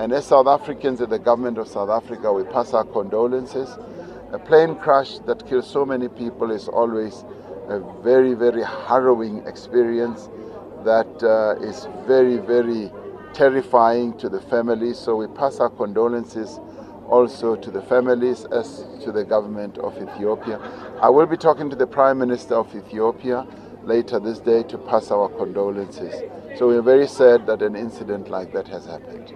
And as South Africans and the government of South Africa, we pass our condolences. A plane crash that kills so many people is always a very, very harrowing experience that uh, is very, very terrifying to the families. So we pass our condolences also to the families as to the government of Ethiopia. I will be talking to the Prime Minister of Ethiopia later this day to pass our condolences. So we're very sad that an incident like that has happened.